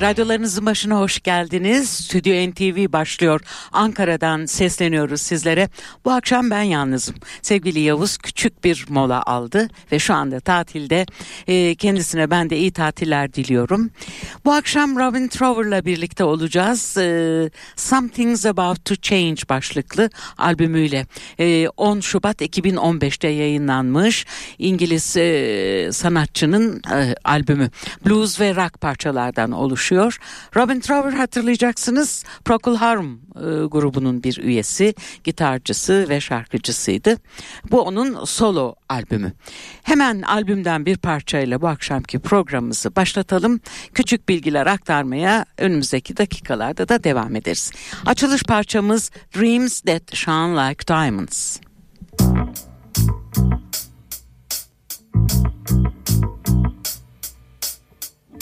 radyolarınızın başına hoş geldiniz. Stüdyo NTV başlıyor. Ankara'dan sesleniyoruz sizlere. Bu akşam ben yalnızım. Sevgili Yavuz küçük bir mola aldı ve şu anda tatilde. E, kendisine ben de iyi tatiller diliyorum. Bu akşam Robin Trower'la birlikte olacağız. E, Something's About to Change başlıklı albümüyle. E, 10 Şubat 2015'te yayınlanmış İngiliz e, sanatçının e, albümü. Blues ve rock parçalardan oluşuyor. Robin Trower hatırlayacaksınız Procol Harum e, grubunun bir üyesi, gitarcısı ve şarkıcısıydı. Bu onun solo albümü. Hemen albümden bir parçayla bu akşamki programımızı başlatalım. Küçük bilgiler aktarmaya önümüzdeki dakikalarda da devam ederiz. Açılış parçamız Dreams That Shine Like Diamonds.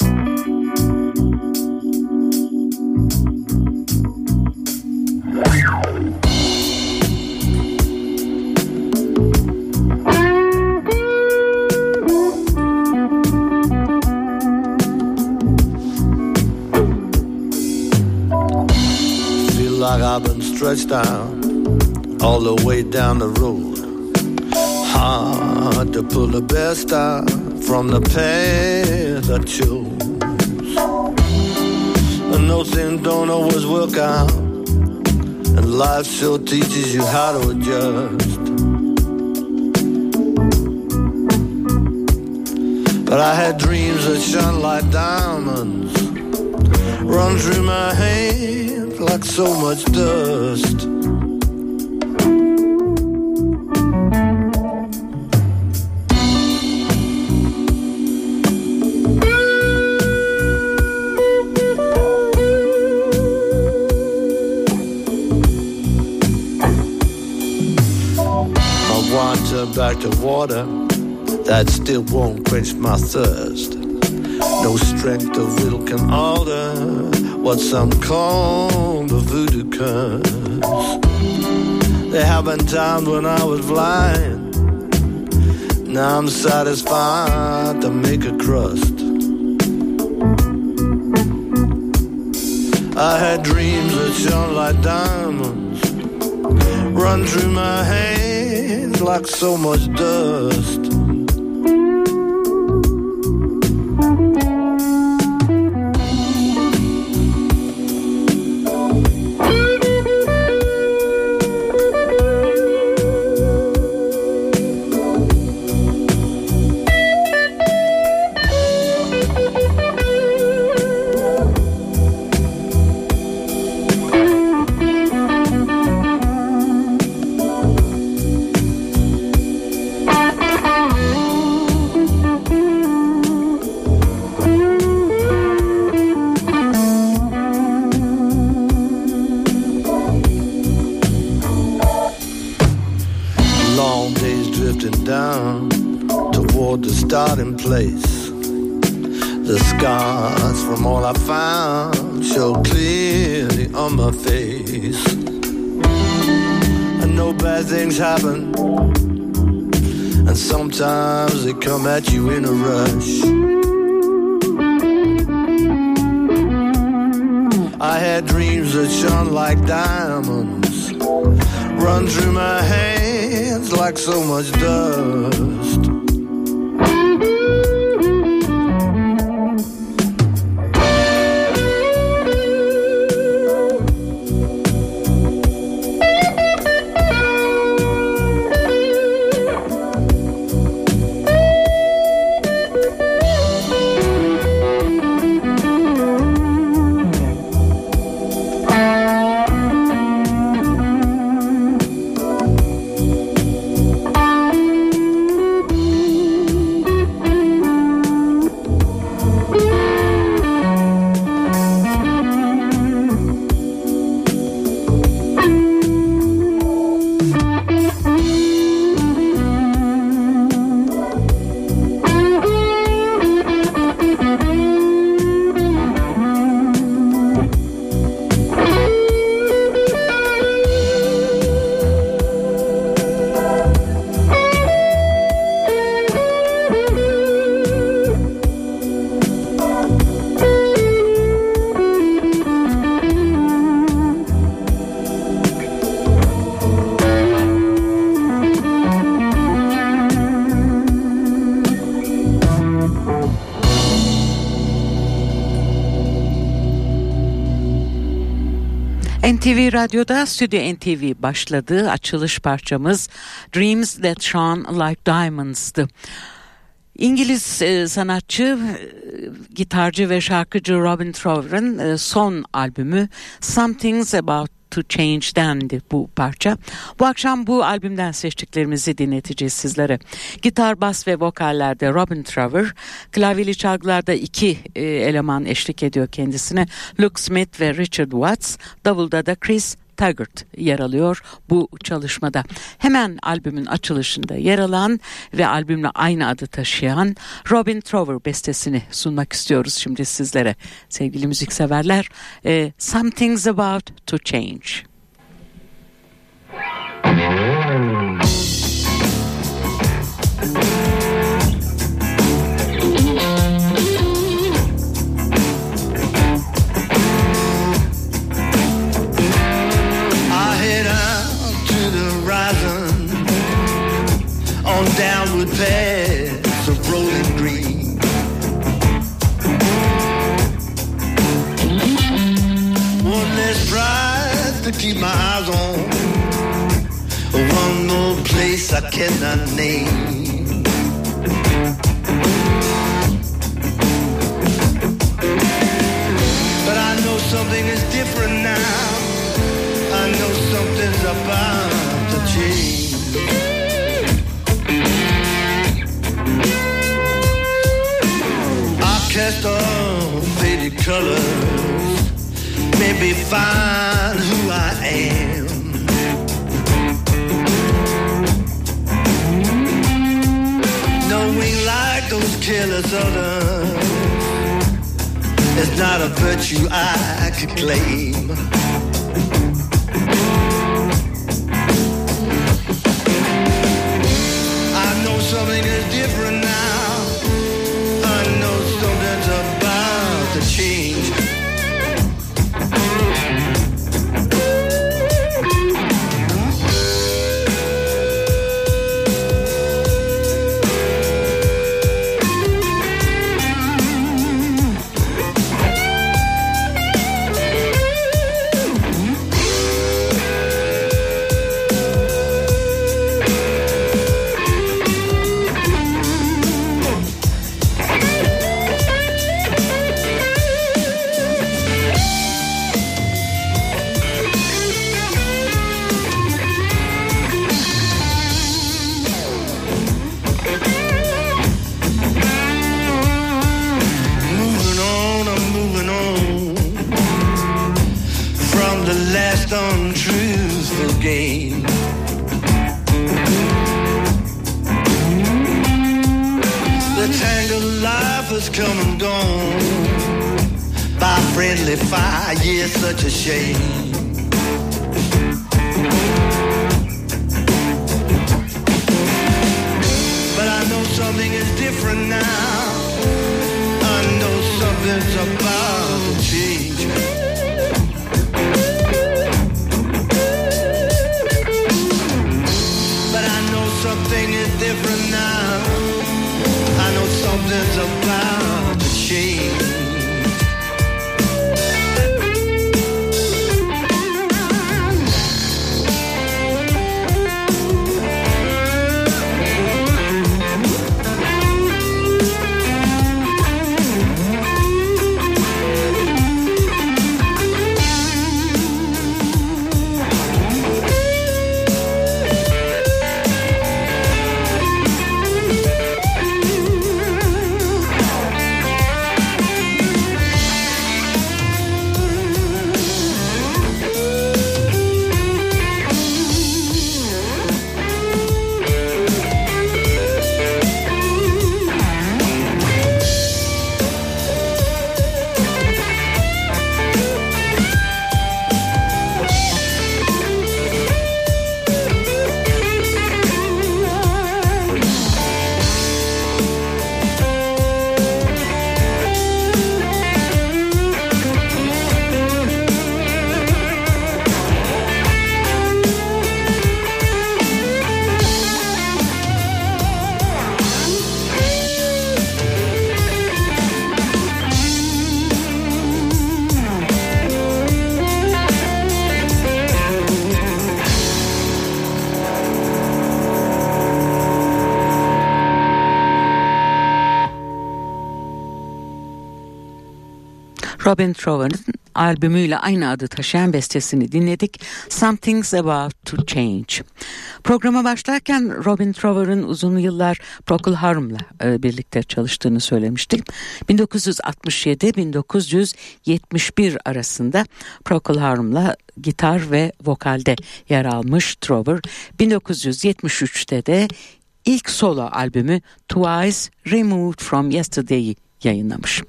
Feel like I've been stretched out all the way down the road. Hard to pull the best out from the path I chose. And no things don't always work out, and life sure teaches you how to adjust. But I had dreams that shone like diamonds run through my hands like so much dust. To water that still won't quench my thirst. No strength of will can alter what some call the voodoo curse. There have been times when I was blind. Now I'm satisfied to make a crust. I had dreams that shone like diamonds, run through my hands like so much dust. Come at you in a rush. I had dreams that shone like diamonds run through my hands like so much dust. NTV Radyo'da Stüdyo NTV başladı. Açılış parçamız Dreams That Shone Like Diamonds'tı. İngiliz e, sanatçı, e, gitarcı ve şarkıcı Robin Trower'ın e, son albümü Something's About to Change'dendi bu parça. Bu akşam bu albümden seçtiklerimizi dinleteceğiz sizlere. Gitar, bas ve vokallerde Robin Trower, klavyeli çalgılarda iki e, eleman eşlik ediyor kendisine. Luke Smith ve Richard Watts, davulda da Chris Taggart yer alıyor bu çalışmada. Hemen albümün açılışında yer alan ve albümle aynı adı taşıyan Robin Trower bestesini sunmak istiyoruz şimdi sizlere. Sevgili müzikseverler, e, Something's About to Change. On downward paths of rolling green. One less prize to keep my eyes on. One more place I cannot name. But I know something is different now. Colors, maybe find who I am. Knowing like those careless others, it's not a virtue I could claim. Robin Trower'ın albümüyle aynı adı taşıyan bestesini dinledik. Something's About to Change. Programa başlarken Robin Trower'ın uzun yıllar Procol Harum'la e, birlikte çalıştığını söylemiştik. 1967-1971 arasında Procol Harum'la gitar ve vokalde yer almış Trower. 1973'te de ilk solo albümü Twice Removed From Yesterday'i yayınlamış.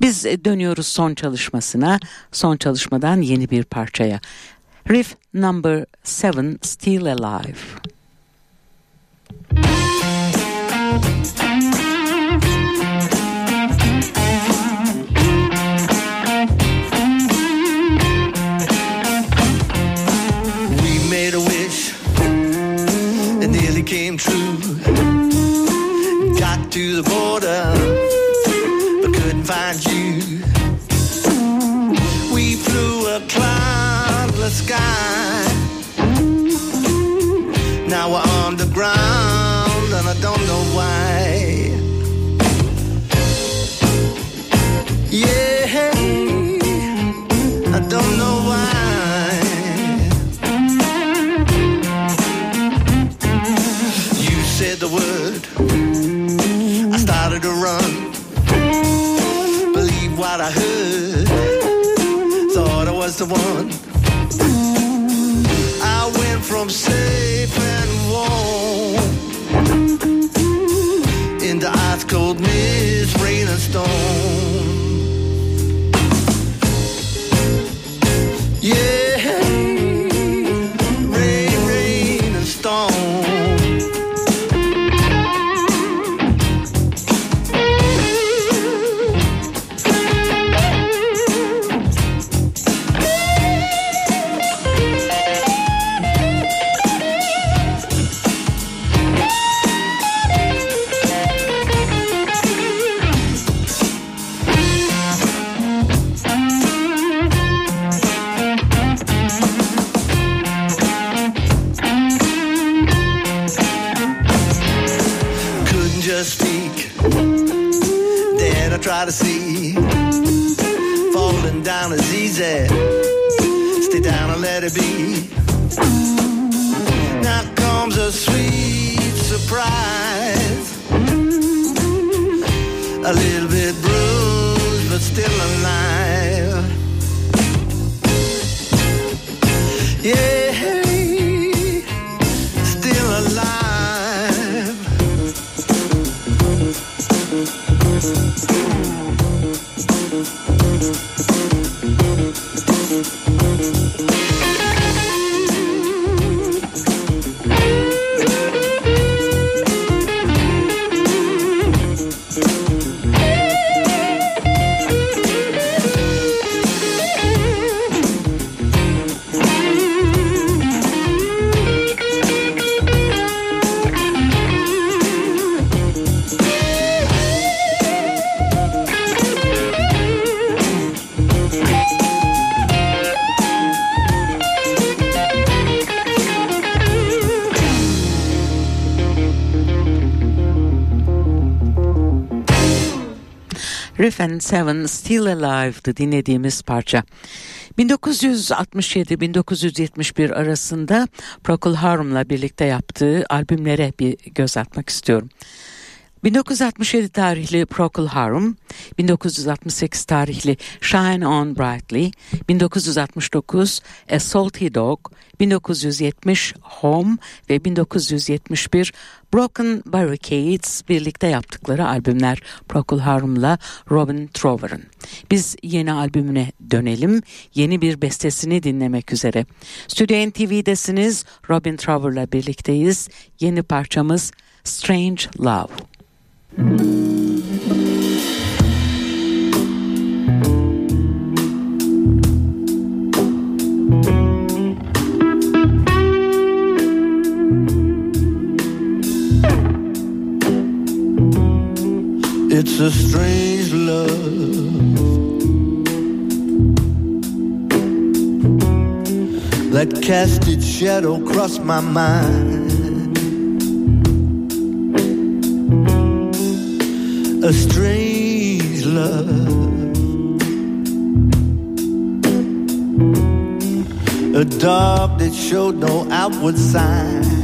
Biz dönüyoruz son çalışmasına, son çalışmadan yeni bir parçaya. Riff Number 7 Still Alive. Sky. Now we're underground, and I don't know why. Yeah, I don't know why. You said the word, I started to run. Believe what I heard, thought I was the one. From safe and warm into ice cold mist, rain and storm. And Seven Still Alive'dı dinlediğimiz parça. 1967-1971 arasında Procol Harum'la birlikte yaptığı albümlere bir göz atmak istiyorum. 1967 tarihli Procol Harum, 1968 tarihli Shine On Brightly, 1969 A Salty Dog, 1970 Home ve 1971 Broken Barricades birlikte yaptıkları albümler Procol Harum'la Robin Trower'ın. Biz yeni albümüne dönelim. Yeni bir bestesini dinlemek üzere. Stüdyo NTV'desiniz. Robin Trower'la birlikteyiz. Yeni parçamız Strange Love. It's a strange love that cast its shadow across my mind. A strange love, a dog that showed no outward sign.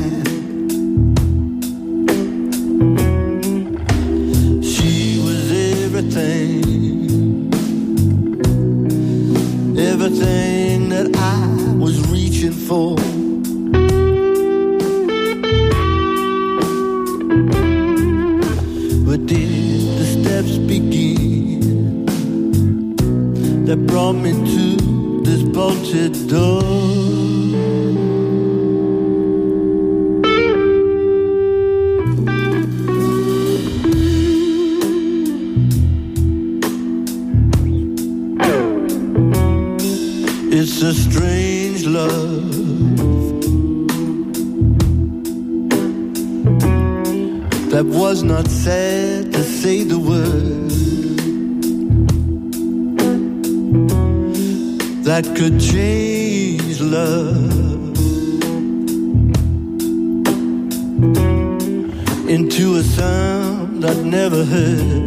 into a sound I'd never heard.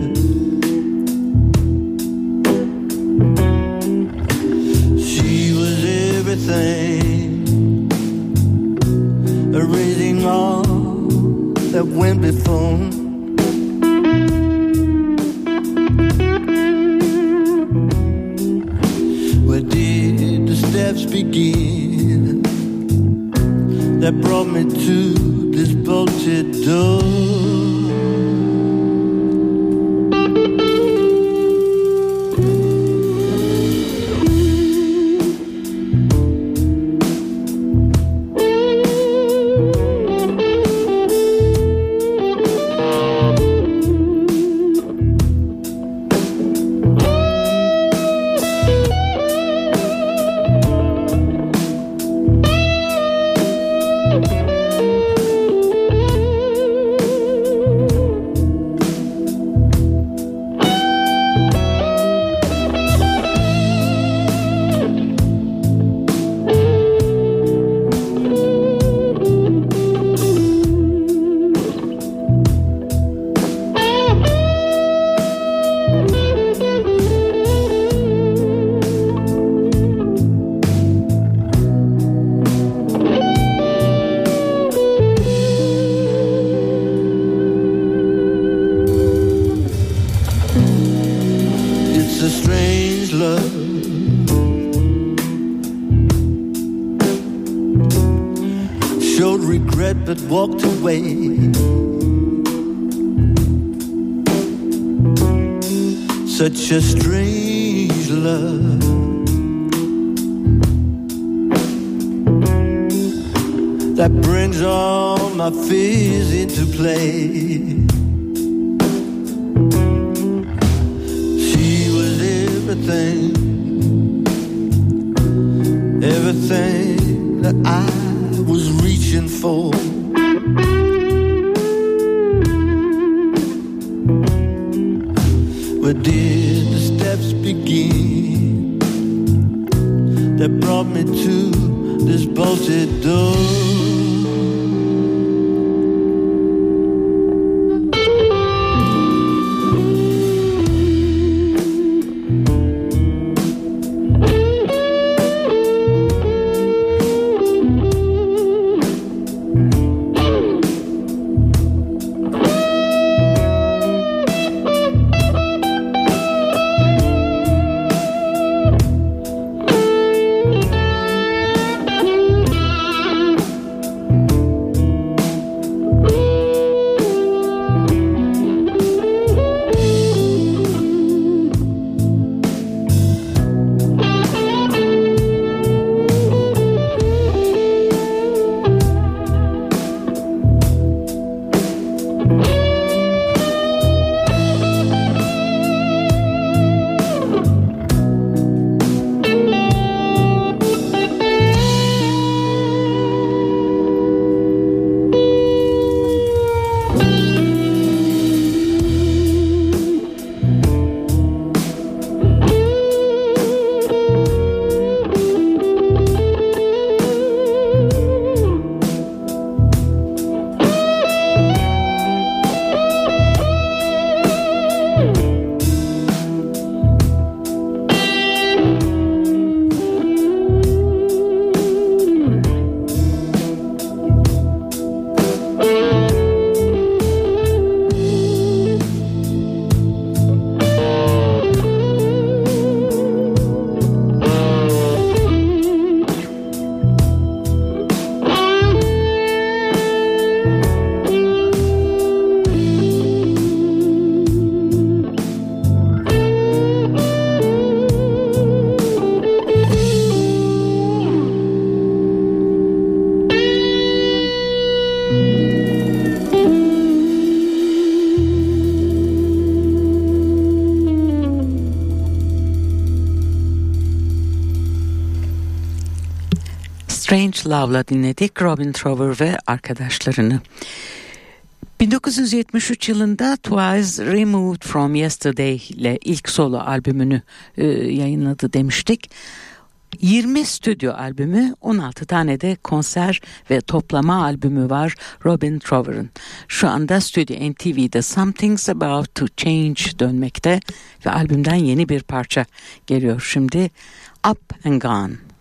way. Such a strange love. That brings all my fears into play. She was everything, everything that I was reaching for. Strange Love'la dinledik Robin Trower ve arkadaşlarını. 1973 yılında Twice Removed From Yesterday ile ilk solo albümünü e, yayınladı demiştik. 20 stüdyo albümü, 16 tane de konser ve toplama albümü var Robin Trower'ın. Şu anda Stüdyo NTV'de Something's About to Change dönmekte ve albümden yeni bir parça geliyor şimdi. Up and Gone.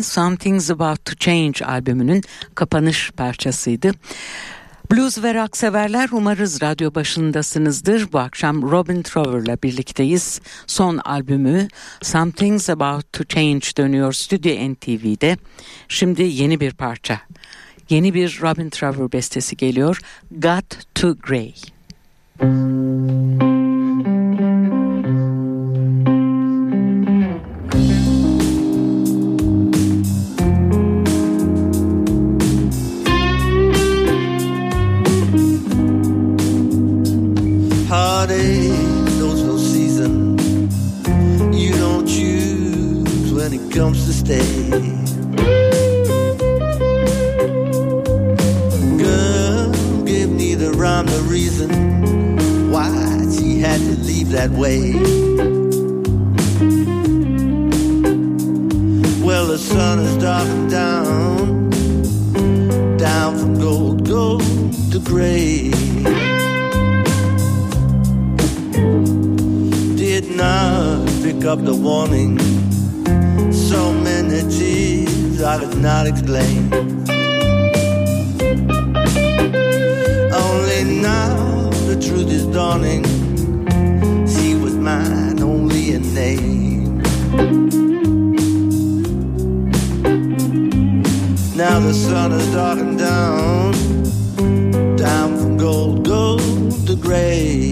Something's About to Change albümünün kapanış parçasıydı. Blues ve rock severler umarız radyo başındasınızdır. Bu akşam Robin Trower'la birlikteyiz. Son albümü Something's About to Change dönüyor Stüdyo NTV'de. Şimdi yeni bir parça. Yeni bir Robin Trower bestesi geliyor. Got to Grey. Heartache knows no season. You don't choose when it comes to stay. Girl give me the rhyme, the reason why she had to leave that way. Well, the sun is darkened down, down from gold, gold to gray. Pick up the warning. So many tears I could not explain. Only now the truth is dawning. She was mine only in name. Now the sun is darkened down, down from gold, gold to gray.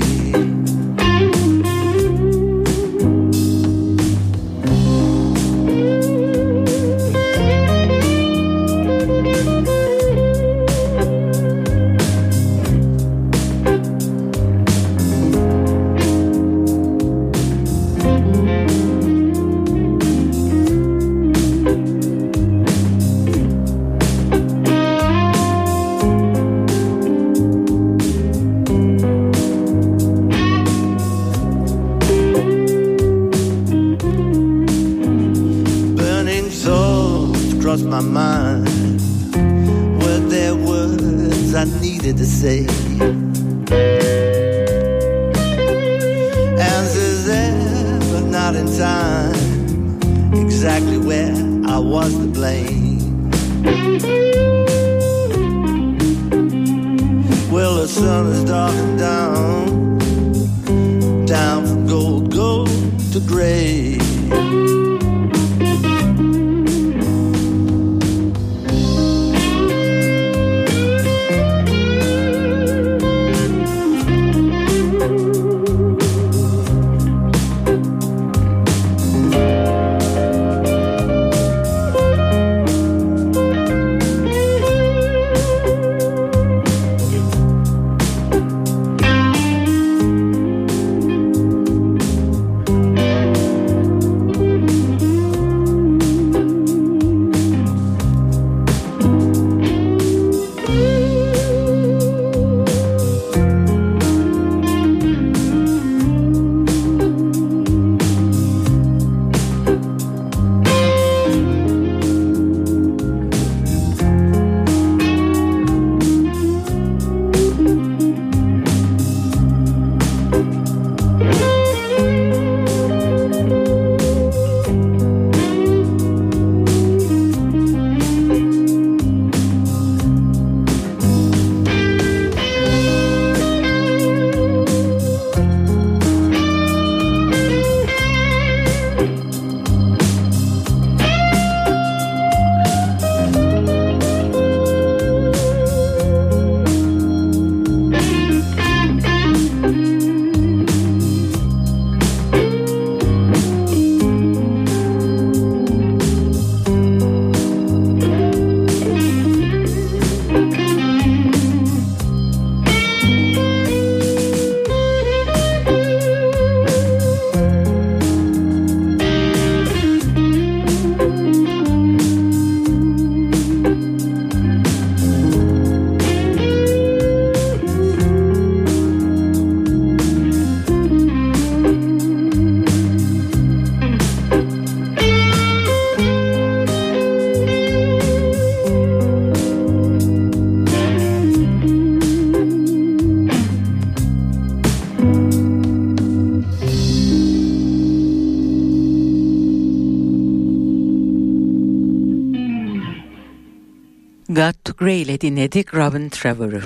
Grey ile dinledik Robin Trevor'ı.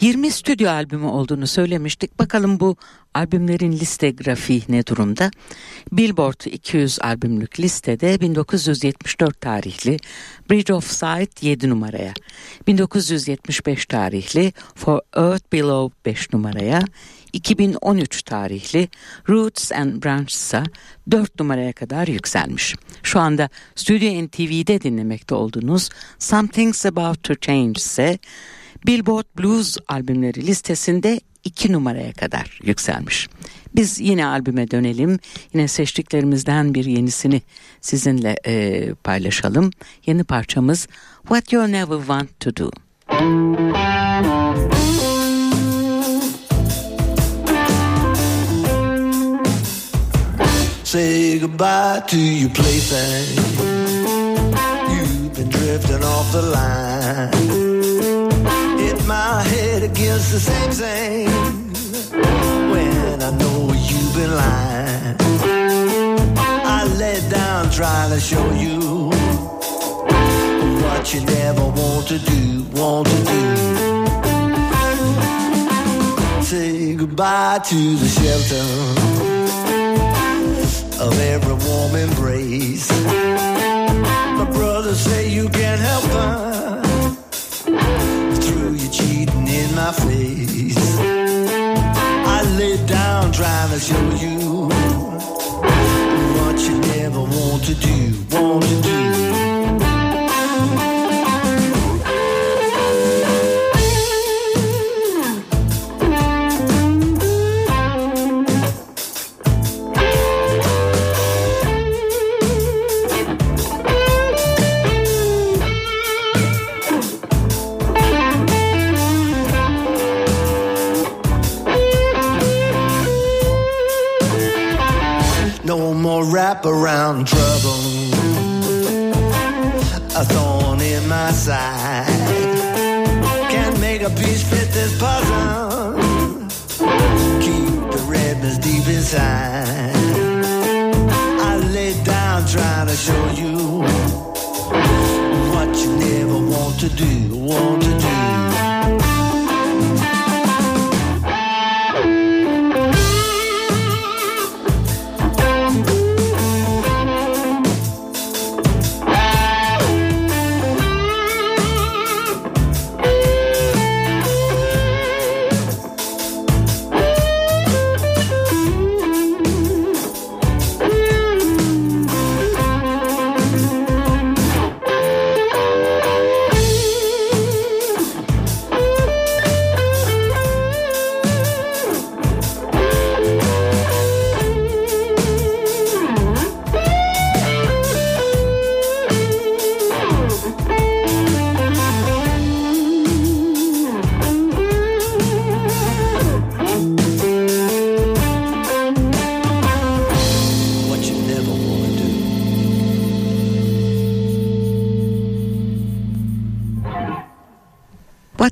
20 stüdyo albümü olduğunu söylemiştik. Bakalım bu albümlerin liste grafiği ne durumda? Billboard 200 albümlük listede 1974 tarihli Bridge of Sight 7 numaraya, 1975 tarihli For Earth Below 5 numaraya, 2013 tarihli Roots and Branches'a 4 numaraya kadar yükselmiş. Şu anda Studio NTV'de dinlemekte olduğunuz Something's About to Change ise Billboard Blues albümleri listesinde iki numaraya kadar yükselmiş. Biz yine albüme dönelim. Yine seçtiklerimizden bir yenisini sizinle e, paylaşalım. Yeni parçamız What You Never Want To Do. Say goodbye to your plaything. You've been drifting off the line. Hit my head against the same thing. When I know you've been lying. I let down trying to show you what you never want to do, want to do. Say goodbye to the shelter of every warm embrace. My brothers say you can't help her through you cheating in my face. I lay down trying to show you what you never want to do, want to do. Wrap around trouble. A thorn in my side. Can't make a piece fit this puzzle. Keep the redness deep inside. I lay down trying to show you what you never want to do, want to do.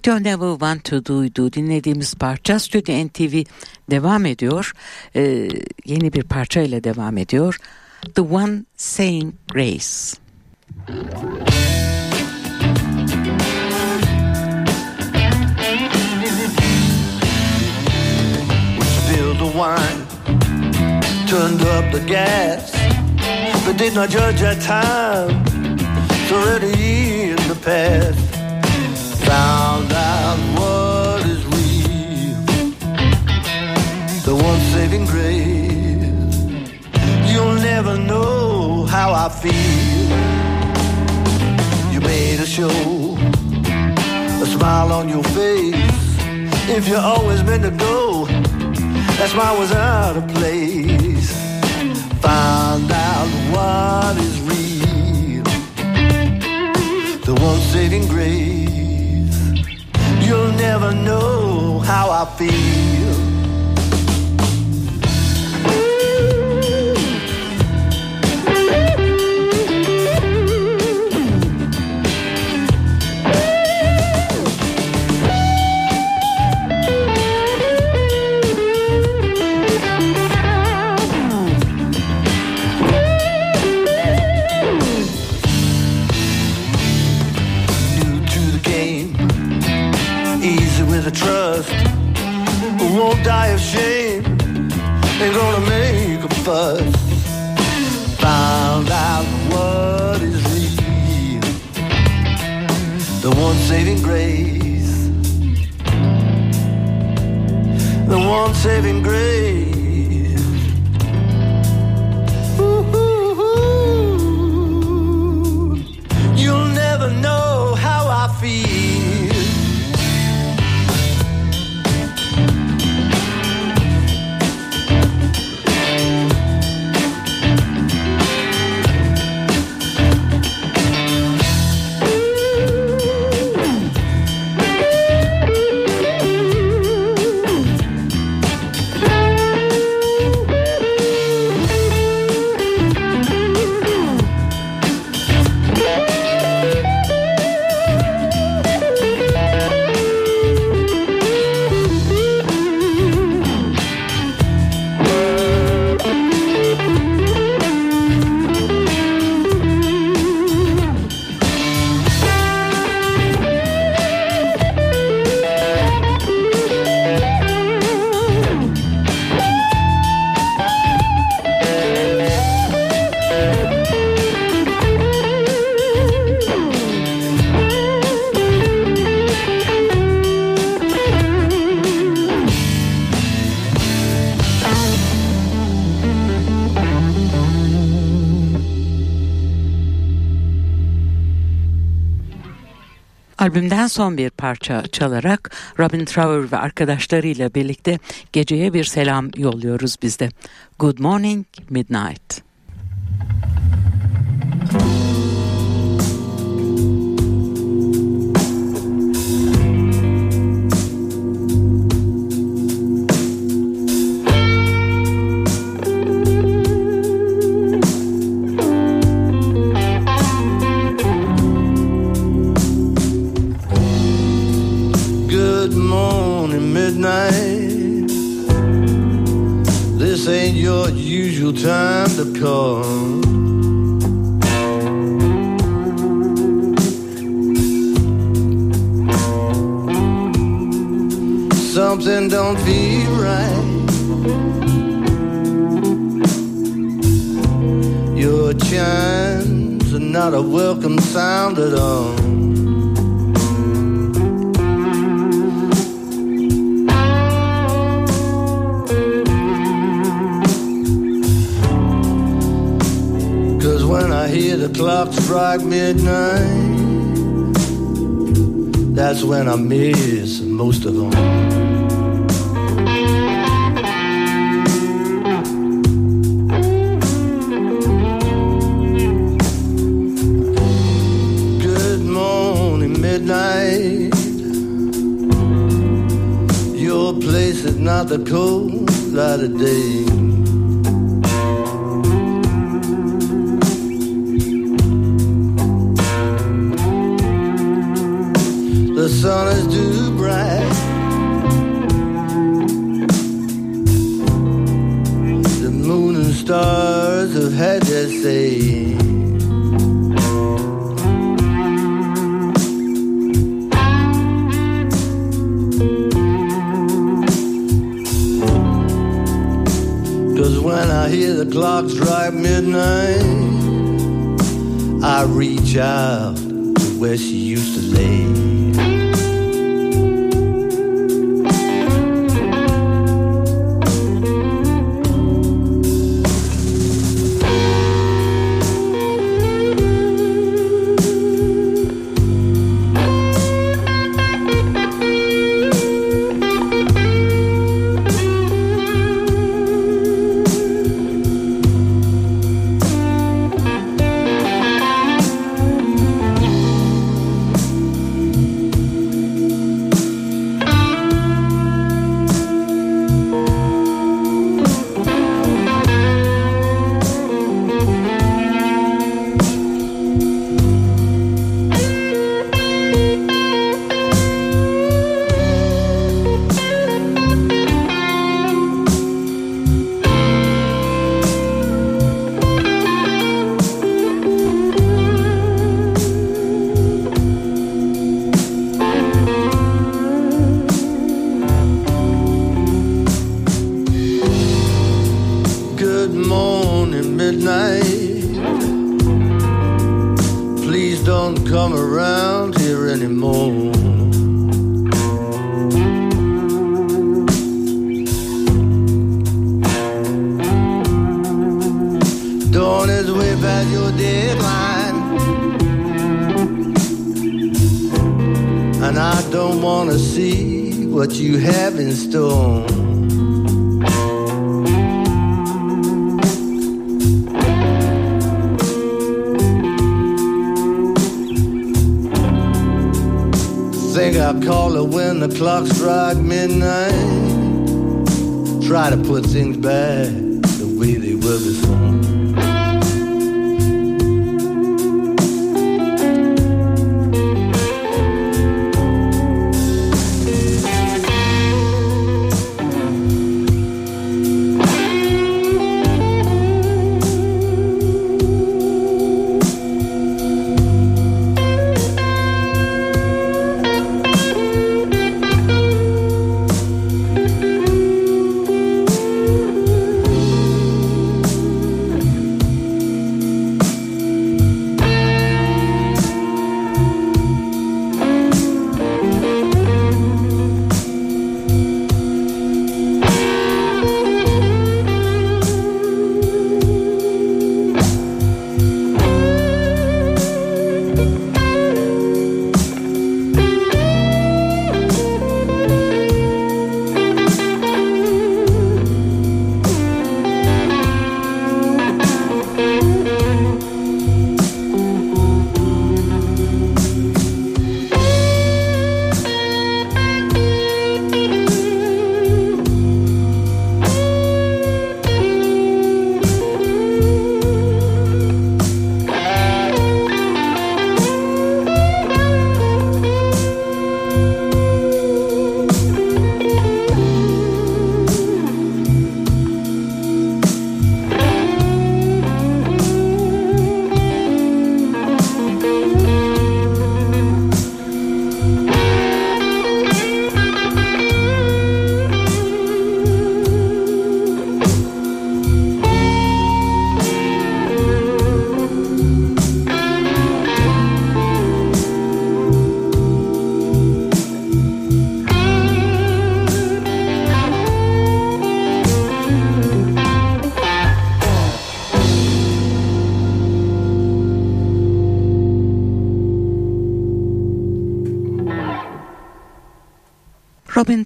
You Never Want To Do'ydu dinlediğimiz parça Stüdyo NTV devam ediyor. Ee, yeni bir parça ile devam ediyor. The One Saying Grace. spilled the wine, turned up the gas, but did not judge that time. It's already in the past. Show, a smile on your face. If you always meant to go, that smile was out of place. Found out what is real. The one saving grace. You'll never know how I feel. Die of shame, ain't gonna make a fuss. Found out what is real, the one saving grace, the one saving grace. Albümden son bir parça çalarak Robin Trower ve arkadaşlarıyla birlikte geceye bir selam yolluyoruz biz de. Good Morning Midnight. Your usual time to call. Something don't feel right. Your chimes are not a welcome sound at all. Clock strike midnight, that's when I miss most of them. Good morning, midnight. Your place is not the cold light of day. Sun is too bright. The moon and stars have had their say. Cause when I hear the clock strike midnight, I reach out to where she used to lay.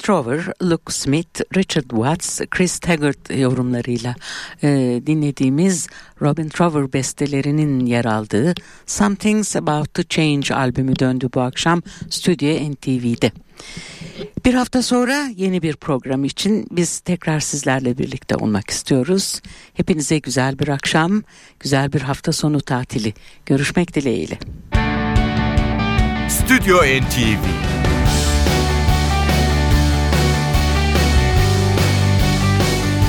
Trower, Luke Smith, Richard Watts, Chris Taggart yorumlarıyla e, dinlediğimiz Robin Trower bestelerinin yer aldığı Something's About to Change albümü döndü bu akşam Stüdyo NTV'de. Bir hafta sonra yeni bir program için biz tekrar sizlerle birlikte olmak istiyoruz. Hepinize güzel bir akşam, güzel bir hafta sonu tatili. Görüşmek dileğiyle. Stüdyo NTV